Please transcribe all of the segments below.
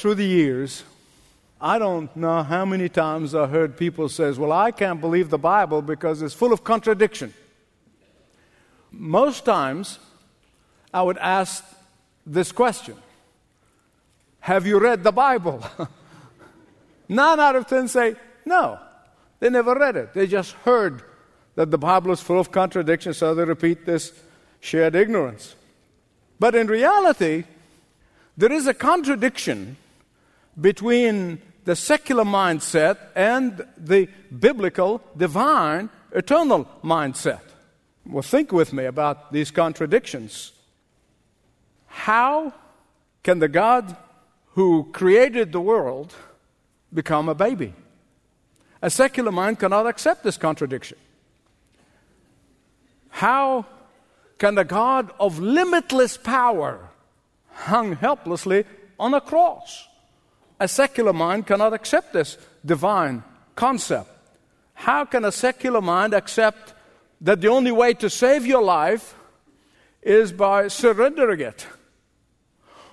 through the years, I don't know how many times I heard people says, "Well, I can't believe the Bible because it's full of contradiction." Most times, I would ask this question: Have you read the Bible? Nine out of ten say, "No." They never read it. They just heard that the Bible is full of contradictions, so they repeat this shared ignorance. But in reality, there is a contradiction between the secular mindset and the biblical, divine, eternal mindset. Well, think with me about these contradictions. How can the God who created the world become a baby? A secular mind cannot accept this contradiction. How can the God of limitless power hung helplessly on a cross? A secular mind cannot accept this divine concept. How can a secular mind accept that the only way to save your life is by surrendering it?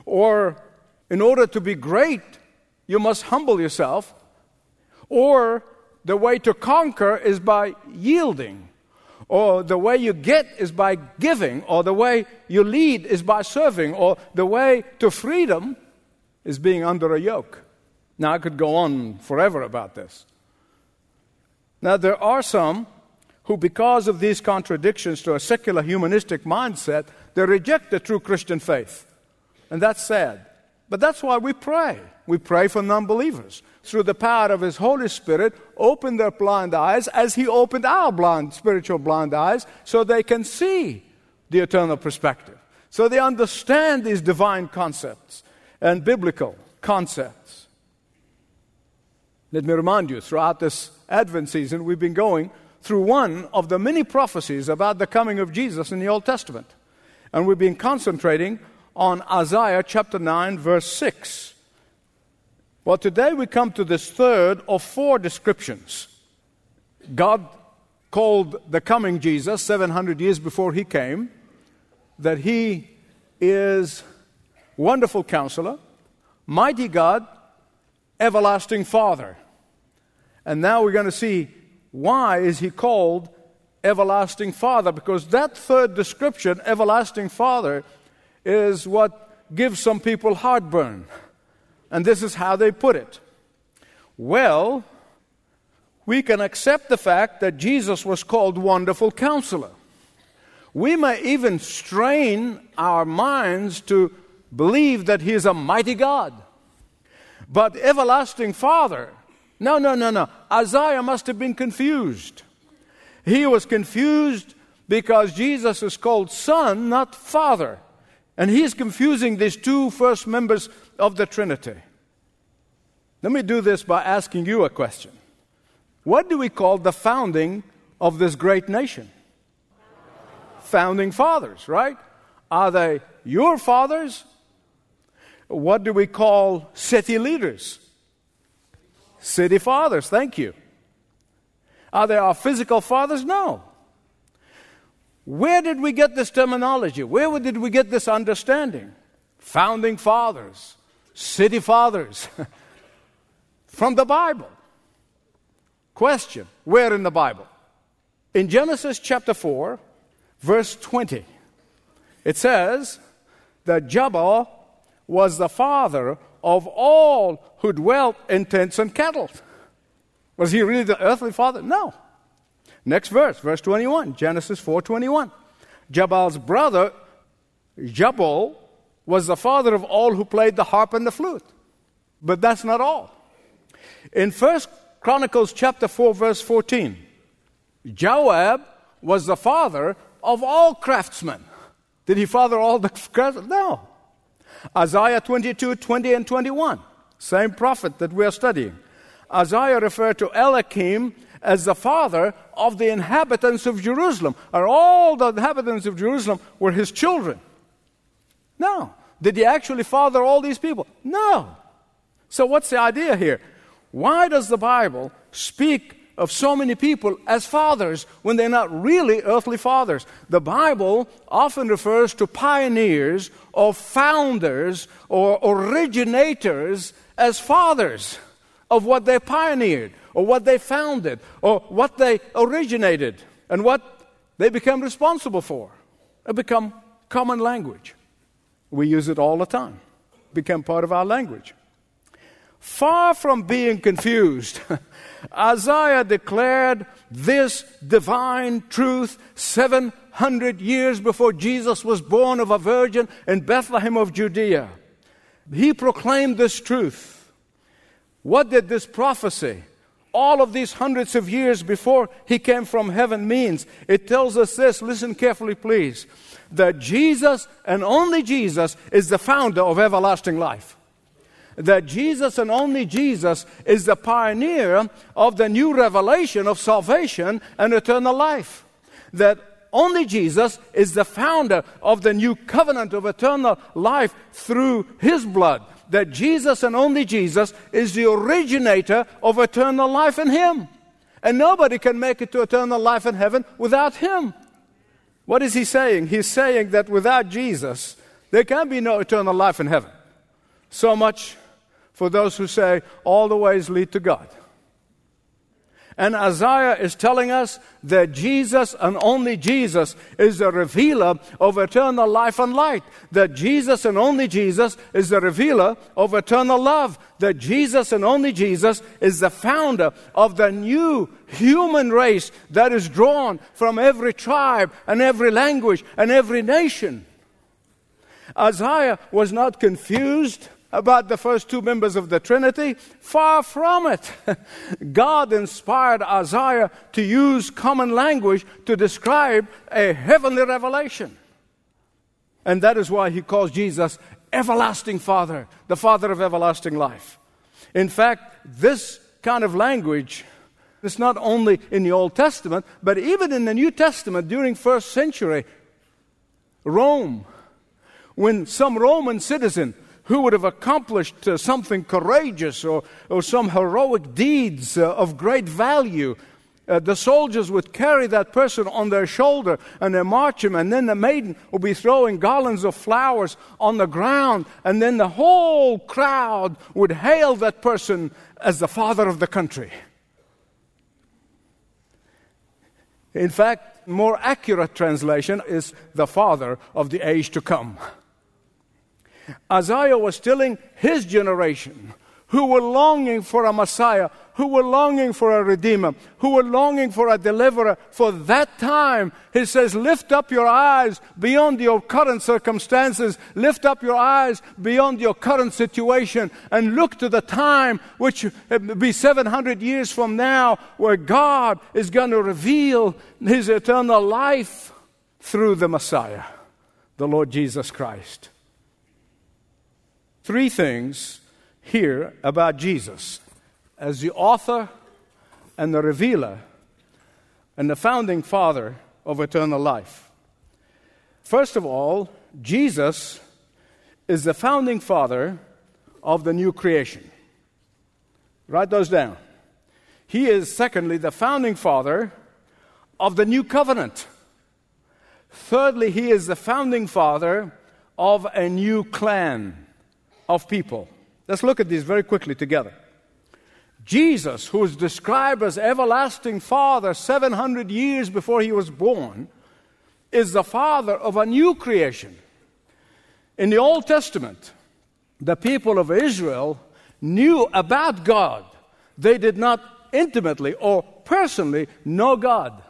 Or, in order to be great, you must humble yourself? Or, the way to conquer is by yielding? or the way you get is by giving, or the way you lead is by serving, or the way to freedom is being under a yoke. Now, I could go on forever about this. Now, there are some who, because of these contradictions to a secular humanistic mindset, they reject the true Christian faith. And that's sad. But that's why we pray. We pray for non believers. Through the power of His Holy Spirit, open their blind eyes as He opened our blind, spiritual blind eyes, so they can see the eternal perspective. So they understand these divine concepts and biblical concepts. Let me remind you, throughout this Advent season, we've been going through one of the many prophecies about the coming of Jesus in the Old Testament. And we've been concentrating on Isaiah chapter 9, verse 6. Well, today we come to this third of four descriptions. God called the coming Jesus 700 years before he came that he is wonderful counselor, mighty God, everlasting Father. And now we're going to see why is he called everlasting Father because that third description, everlasting Father, is what gives some people heartburn. And this is how they put it. Well, we can accept the fact that Jesus was called Wonderful Counselor. We may even strain our minds to believe that He is a mighty God. But Everlasting Father, no, no, no, no. Isaiah must have been confused. He was confused because Jesus is called Son, not Father. And he is confusing these two first members of the Trinity. Let me do this by asking you a question. What do we call the founding of this great nation? Founding fathers, right? Are they your fathers? What do we call city leaders? City fathers, thank you. Are they our physical fathers? No. Where did we get this terminology? Where did we get this understanding? Founding fathers, city fathers. From the Bible. Question Where in the Bible? In Genesis chapter 4, verse 20, it says that Jabal was the father of all who dwelt in tents and cattle. Was he really the earthly father? No. Next verse, verse 21, Genesis 4:21. Jabal's brother Jubal was the father of all who played the harp and the flute. But that's not all. In 1 Chronicles chapter 4 verse 14, Joab was the father of all craftsmen. Did he father all the craftsmen? No. Isaiah 22, 20 and 21, same prophet that we are studying. Isaiah referred to Eliakim as the father of the inhabitants of Jerusalem. And all the inhabitants of Jerusalem were his children. No. Did he actually father all these people? No. So, what's the idea here? Why does the Bible speak of so many people as fathers when they're not really earthly fathers. The Bible often refers to pioneers or founders or originators as fathers of what they pioneered or what they founded or what they originated and what they become responsible for. It become common language. We use it all the time. Become part of our language. Far from being confused, Isaiah declared this divine truth 700 years before Jesus was born of a virgin in Bethlehem of Judea. He proclaimed this truth. What did this prophecy, all of these hundreds of years before he came from heaven, means? It tells us this. Listen carefully, please. That Jesus and only Jesus is the founder of everlasting life that Jesus and only Jesus is the pioneer of the new revelation of salvation and eternal life. That only Jesus is the founder of the new covenant of eternal life through his blood. That Jesus and only Jesus is the originator of eternal life in him. And nobody can make it to eternal life in heaven without him. What is he saying? He's saying that without Jesus, there can be no eternal life in heaven. So much for those who say all the ways lead to God. And Isaiah is telling us that Jesus and only Jesus is the revealer of eternal life and light. That Jesus and only Jesus is the revealer of eternal love. That Jesus and only Jesus is the founder of the new human race that is drawn from every tribe and every language and every nation. Isaiah was not confused about the first two members of the Trinity? Far from it. God inspired Isaiah to use common language to describe a heavenly revelation. And that is why he calls Jesus everlasting Father, the Father of everlasting life. In fact, this kind of language is not only in the Old Testament, but even in the New Testament during first century Rome, when some Roman citizen who would have accomplished uh, something courageous or, or some heroic deeds uh, of great value. Uh, the soldiers would carry that person on their shoulder and they march him, and then the maiden would be throwing garlands of flowers on the ground, and then the whole crowd would hail that person as the father of the country. In fact, more accurate translation is the father of the age to come. Isaiah was telling his generation who were longing for a Messiah, who were longing for a Redeemer, who were longing for a deliverer. For that time, he says, lift up your eyes beyond your current circumstances, lift up your eyes beyond your current situation, and look to the time which will be 700 years from now, where God is going to reveal his eternal life through the Messiah, the Lord Jesus Christ three things here about Jesus as the author and the revealer and the founding father of eternal life. First of all, Jesus is the founding father of the new creation. Write those down. He is, secondly, the founding father of the new covenant. Thirdly, he is the founding father of a new clan of people. Let's look at these very quickly together. Jesus, who is described as everlasting Father 700 years before he was born, is the Father of a new creation. In the Old Testament, the people of Israel knew about God. They did not intimately or personally know God.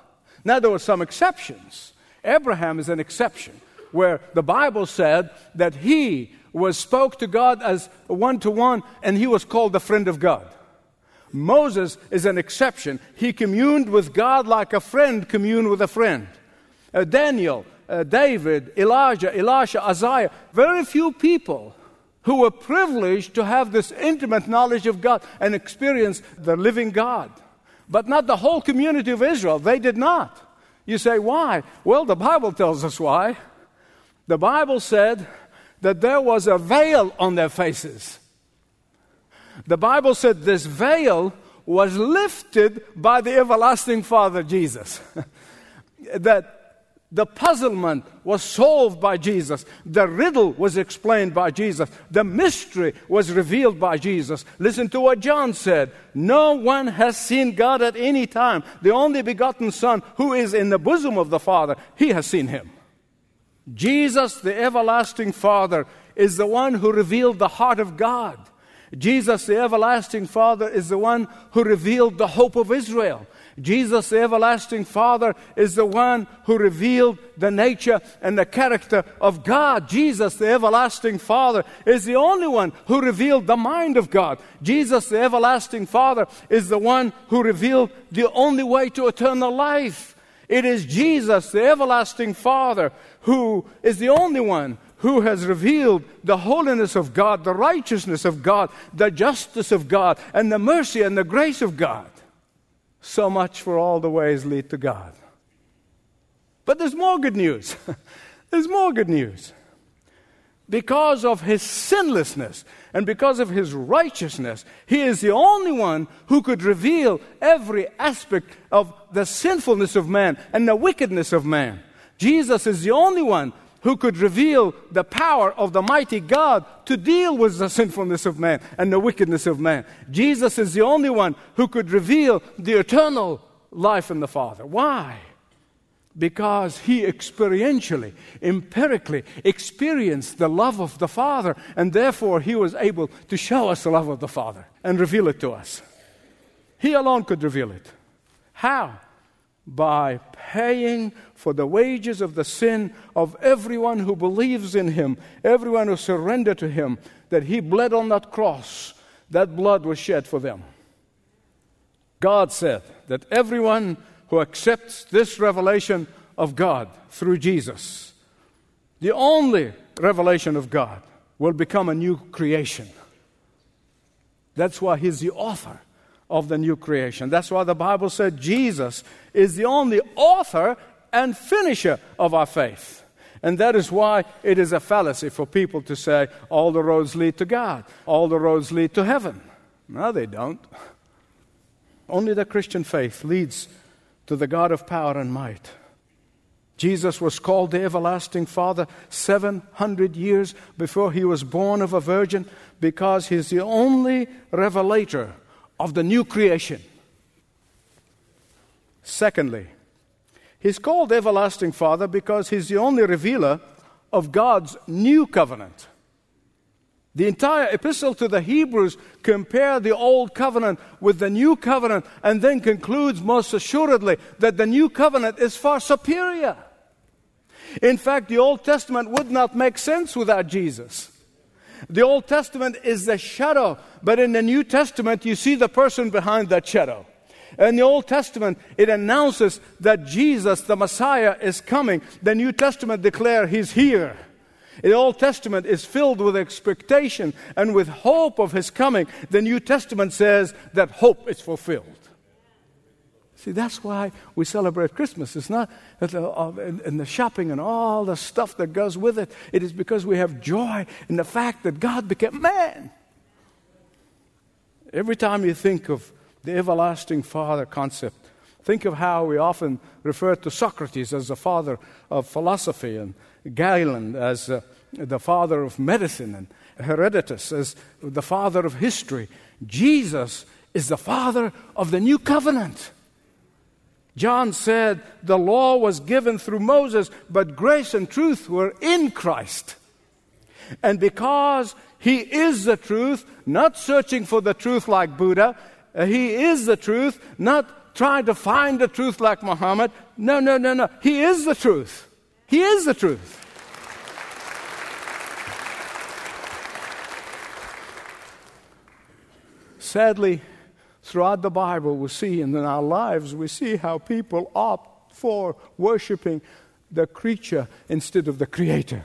Now, there were some exceptions. Abraham is an exception, where the Bible said that he was spoke to God as one to one, and he was called the friend of God. Moses is an exception. He communed with God like a friend communed with a friend. Uh, Daniel, uh, David, Elijah, Elisha, Isaiah, very few people who were privileged to have this intimate knowledge of God and experience the living God. But not the whole community of Israel. They did not. You say, why? Well, the Bible tells us why. The Bible said that there was a veil on their faces. The Bible said this veil was lifted by the everlasting Father Jesus. that the puzzlement was solved by Jesus. The riddle was explained by Jesus. The mystery was revealed by Jesus. Listen to what John said. No one has seen God at any time. The only begotten Son who is in the bosom of the Father, he has seen him. Jesus, the everlasting Father, is the one who revealed the heart of God. Jesus, the everlasting Father, is the one who revealed the hope of Israel. Jesus, the everlasting Father, is the one who revealed the nature and the character of God. Jesus, the everlasting Father, is the only one who revealed the mind of God. Jesus, the everlasting Father, is the one who revealed the only way to eternal life. It is Jesus, the everlasting Father, who is the only one who has revealed the holiness of God, the righteousness of God, the justice of God, and the mercy and the grace of God. So much for all the ways lead to God. But there's more good news. there's more good news. Because of his sinlessness and because of his righteousness, he is the only one who could reveal every aspect of the sinfulness of man and the wickedness of man. Jesus is the only one who could reveal the power of the mighty God to deal with the sinfulness of man and the wickedness of man. Jesus is the only one who could reveal the eternal life in the Father. Why? Because he experientially, empirically experienced the love of the Father, and therefore he was able to show us the love of the Father and reveal it to us. He alone could reveal it. How? by paying for the wages of the sin of everyone who believes in him, everyone who surrendered to him, that he bled on that cross. That blood was shed for them. God said that everyone who accepts this revelation of God through Jesus, the only revelation of God, will become a new creation. That's why he's the author of the new creation. That's why the Bible said Jesus is the only author and finisher of our faith. And that is why it is a fallacy for people to say all the roads lead to God, all the roads lead to heaven. No, they don't. Only the Christian faith leads to the God of power and might. Jesus was called the everlasting Father 700 years before he was born of a virgin because he's the only revelator of the new creation. Secondly, he's called Everlasting Father because he's the only revealer of God's new covenant. The entire epistle to the Hebrews compare the old covenant with the new covenant and then concludes most assuredly that the new covenant is far superior. In fact, the Old Testament would not make sense without Jesus. The Old Testament is the shadow, but in the New Testament, you see the person behind that shadow. In the Old Testament, it announces that Jesus, the Messiah, is coming. The New Testament declares he's here. The Old Testament is filled with expectation and with hope of his coming. The New Testament says that hope is fulfilled. See, that's why we celebrate Christmas. It's not uh, in the shopping and all the stuff that goes with it. It is because we have joy in the fact that God became man. Every time you think of the everlasting Father concept, think of how we often refer to Socrates as the father of philosophy and Galen as uh, the father of medicine and Herodotus as the father of history. Jesus is the father of the new covenant. John said the law was given through Moses, but grace and truth were in Christ. And because he is the truth, not searching for the truth like Buddha, uh, he is the truth, not trying to find the truth like Muhammad. No, no, no, no. He is the truth. He is the truth. Sadly, throughout the Bible, we see, and in our lives, we see how people opt for worshiping the creature instead of the creator.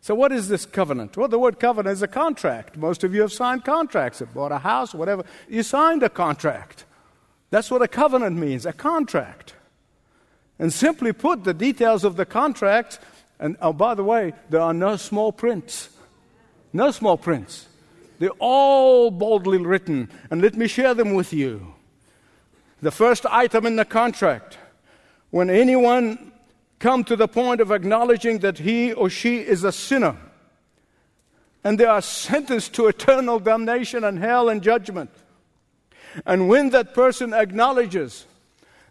So, what is this covenant? Well, the word covenant is a contract. Most of you have signed contracts, have bought a house, whatever. You signed a contract. That's what a covenant means a contract. And simply put, the details of the contract, and oh, by the way, there are no small prints. No small prints. They're all boldly written, and let me share them with you. The first item in the contract when anyone come to the point of acknowledging that he or she is a sinner and they are sentenced to eternal damnation and hell and judgment. And when that person acknowledges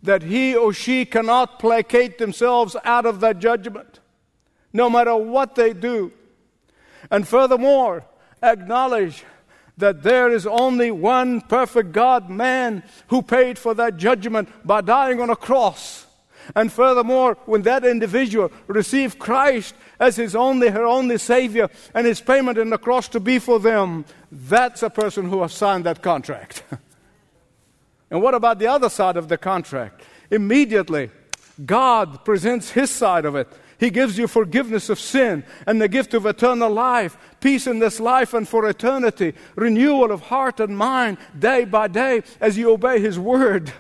that he or she cannot placate themselves out of that judgment, no matter what they do, and furthermore, acknowledge that there is only one perfect God man who paid for that judgment by dying on a cross. And furthermore, when that individual received Christ as his only, her only Savior, and his payment in the cross to be for them, that's a person who has signed that contract. and what about the other side of the contract? Immediately, God presents his side of it. He gives you forgiveness of sin and the gift of eternal life, peace in this life and for eternity, renewal of heart and mind day by day as you obey His word.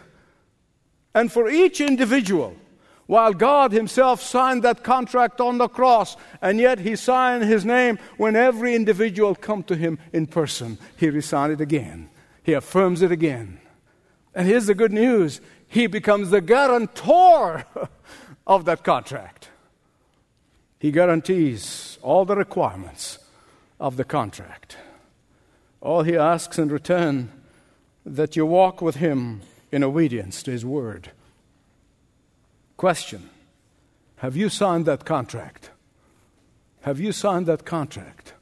And for each individual, while God Himself signed that contract on the cross, and yet He signed His name when every individual come to Him in person, He resigned it again. He affirms it again. And here's the good news He becomes the guarantor of that contract. He guarantees all the requirements of the contract. All he asks in return that you walk with him in obedience to his word. Question Have you signed that contract? Have you signed that contract?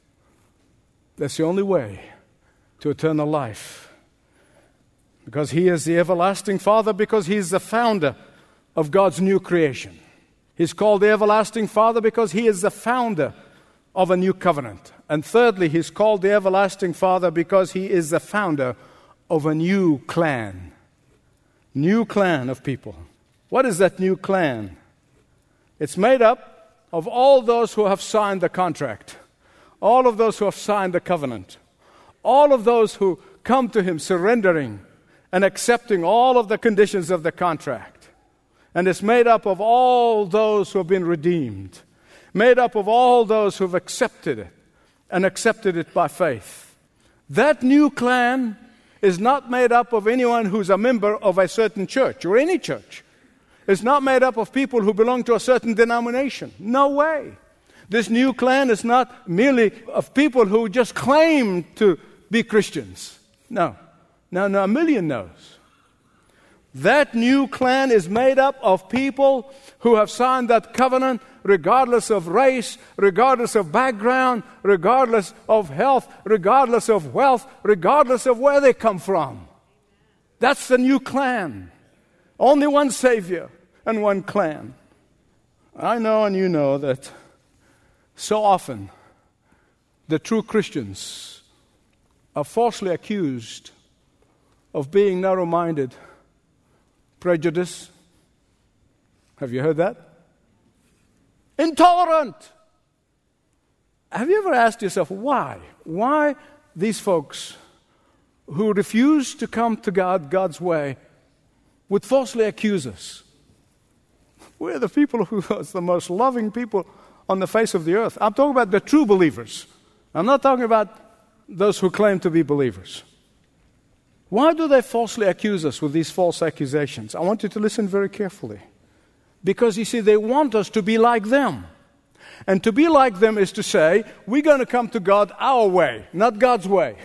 That's the only way to eternal life. Because he is the everlasting Father, because he is the founder of God's new creation. He's called the everlasting Father because he is the founder of a new covenant. And thirdly, he's called the everlasting Father because he is the founder of a new clan. New clan of people. What is that new clan? It's made up of all those who have signed the contract, all of those who have signed the covenant, all of those who come to him surrendering and accepting all of the conditions of the contract. And it's made up of all those who have been redeemed, made up of all those who have accepted it and accepted it by faith. That new clan is not made up of anyone who's a member of a certain church or any church. It's not made up of people who belong to a certain denomination. No way. This new clan is not merely of people who just claim to be Christians. No. No, no, a million knows. That new clan is made up of people who have signed that covenant regardless of race, regardless of background, regardless of health, regardless of wealth, regardless of where they come from. That's the new clan. Only one Savior and one clan. I know and you know that so often the true Christians are falsely accused of being narrow minded prejudice. Have you heard that? Intolerant. Have you ever asked yourself why? Why these folks who refuse to come to God God's way would falsely accuse us? We're the people who are the most loving people on the face of the earth. I'm talking about the true believers. I'm not talking about those who claim to be believers. Why do they falsely accuse us with these false accusations? I want you to listen very carefully. Because you see, they want us to be like them. And to be like them is to say, we're going to come to God our way, not God's way.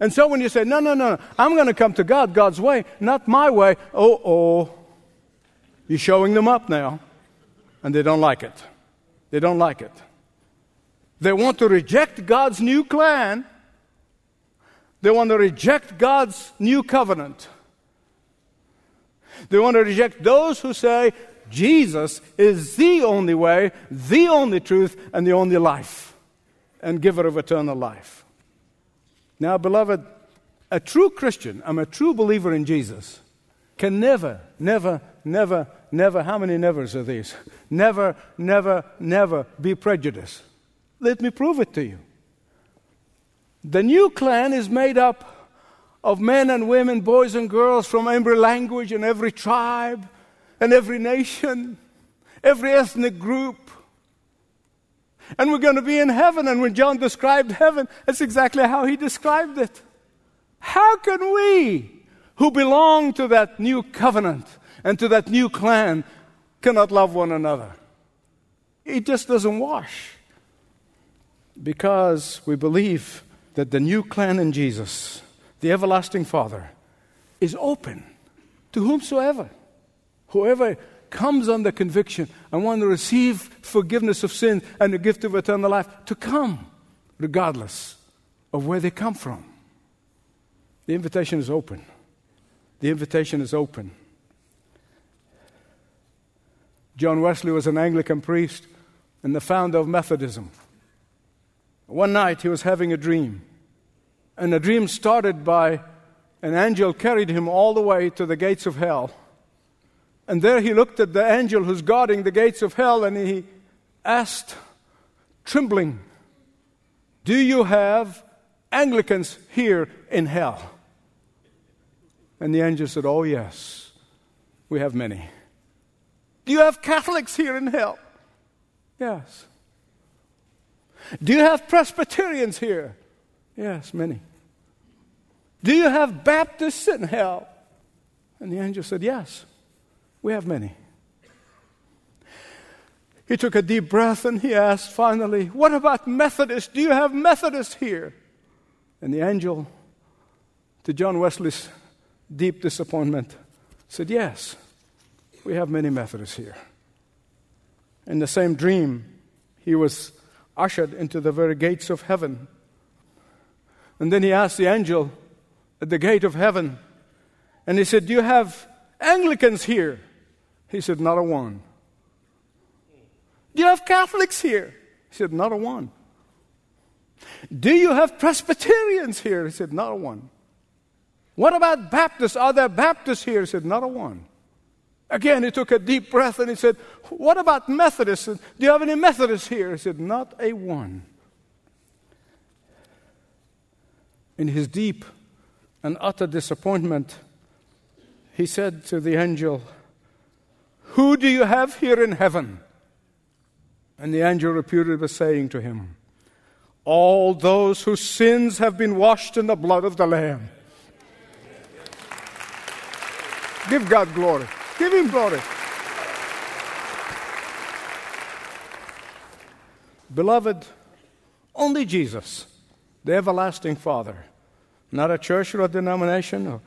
And so when you say, no, no, no, no I'm going to come to God God's way, not my way, oh, oh, you're showing them up now. And they don't like it. They don't like it. They want to reject God's new plan they want to reject God's new covenant. They want to reject those who say Jesus is the only way, the only truth, and the only life, and giver of eternal life. Now, beloved, a true Christian, I'm a true believer in Jesus, can never, never, never, never, how many nevers are these? Never, never, never be prejudiced. Let me prove it to you. The new clan is made up of men and women, boys and girls from every language and every tribe and every nation, every ethnic group. And we're going to be in heaven. And when John described heaven, that's exactly how he described it. How can we, who belong to that new covenant and to that new clan, cannot love one another? It just doesn't wash. Because we believe that the new clan in Jesus, the everlasting Father, is open to whomsoever. Whoever comes under conviction and want to receive forgiveness of sin and the gift of eternal life, to come, regardless of where they come from. The invitation is open. The invitation is open. John Wesley was an Anglican priest and the founder of Methodism. One night he was having a dream, and the dream started by an angel carried him all the way to the gates of hell. And there he looked at the angel who's guarding the gates of hell and he asked, trembling, Do you have Anglicans here in hell? And the angel said, Oh, yes, we have many. Do you have Catholics here in hell? Yes. Do you have Presbyterians here? Yes, many. Do you have Baptists in hell? And the angel said, Yes. We have many. He took a deep breath and he asked finally, What about Methodists? Do you have Methodists here? And the angel, to John Wesley's deep disappointment, said, Yes, we have many Methodists here. In the same dream, he was ushered into the very gates of heaven. And then he asked the angel at the gate of heaven, and he said, Do you have Anglicans here? He said, Not a one. Do you have Catholics here? He said, Not a one. Do you have Presbyterians here? He said, Not a one. What about Baptists? Are there Baptists here? He said, Not a one. Again, he took a deep breath and he said, What about Methodists? Do you have any Methodists here? He said, Not a one. In his deep and utter disappointment, he said to the angel, who do you have here in heaven? And the angel repeated the saying to him, All those whose sins have been washed in the blood of the Lamb. Give God glory. Give Him glory. Beloved, only Jesus, the everlasting Father, not a church or a denomination, or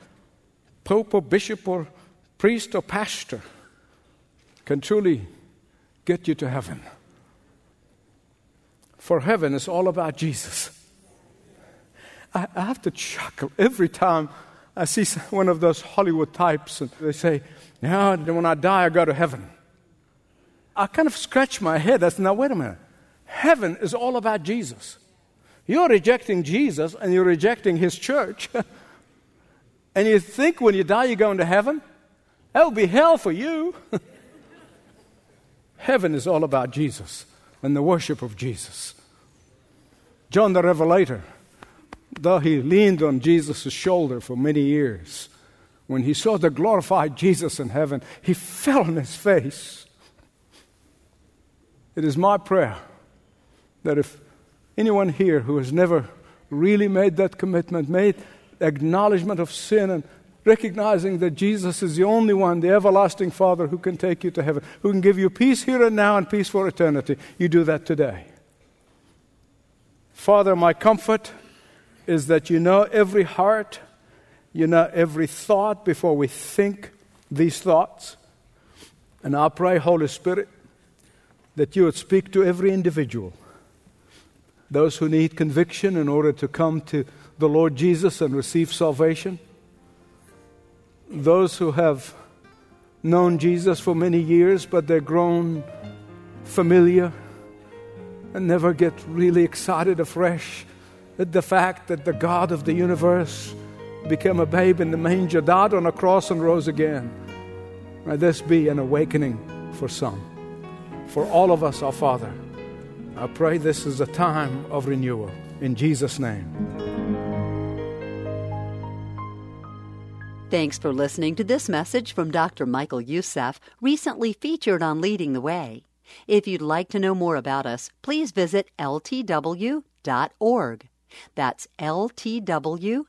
pope or bishop or priest or pastor can truly get you to heaven. For heaven is all about Jesus. I, I have to chuckle every time I see one of those Hollywood types and they say, Yeah, when I die, I go to heaven. I kind of scratch my head. I say, Now, wait a minute. Heaven is all about Jesus. You're rejecting Jesus and you're rejecting his church. and you think when you die, you're going to heaven? That will be hell for you. Heaven is all about Jesus and the worship of Jesus. John the Revelator, though he leaned on Jesus' shoulder for many years, when he saw the glorified Jesus in heaven, he fell on his face. It is my prayer that if anyone here who has never really made that commitment, made acknowledgement of sin and recognizing that Jesus is the only one, the everlasting Father, who can take you to heaven, who can give you peace here and now and peace for eternity. You do that today. Father, my comfort is that you know every heart, you know every thought before we think these thoughts. And I pray, Holy Spirit, that you would speak to every individual, those who need conviction in order to come to the Lord Jesus and receive salvation those who have known Jesus for many years, but they're grown familiar and never get really excited afresh at the fact that the God of the universe became a babe in the manger, died on a cross, and rose again. May this be an awakening for some. For all of us, our Father, I pray this is a time of renewal. In Jesus' name. Thanks for listening to this message from Dr. Michael Youssef, recently featured on Leading the Way. If you'd like to know more about us, please visit ltw.org. That's ltw.org.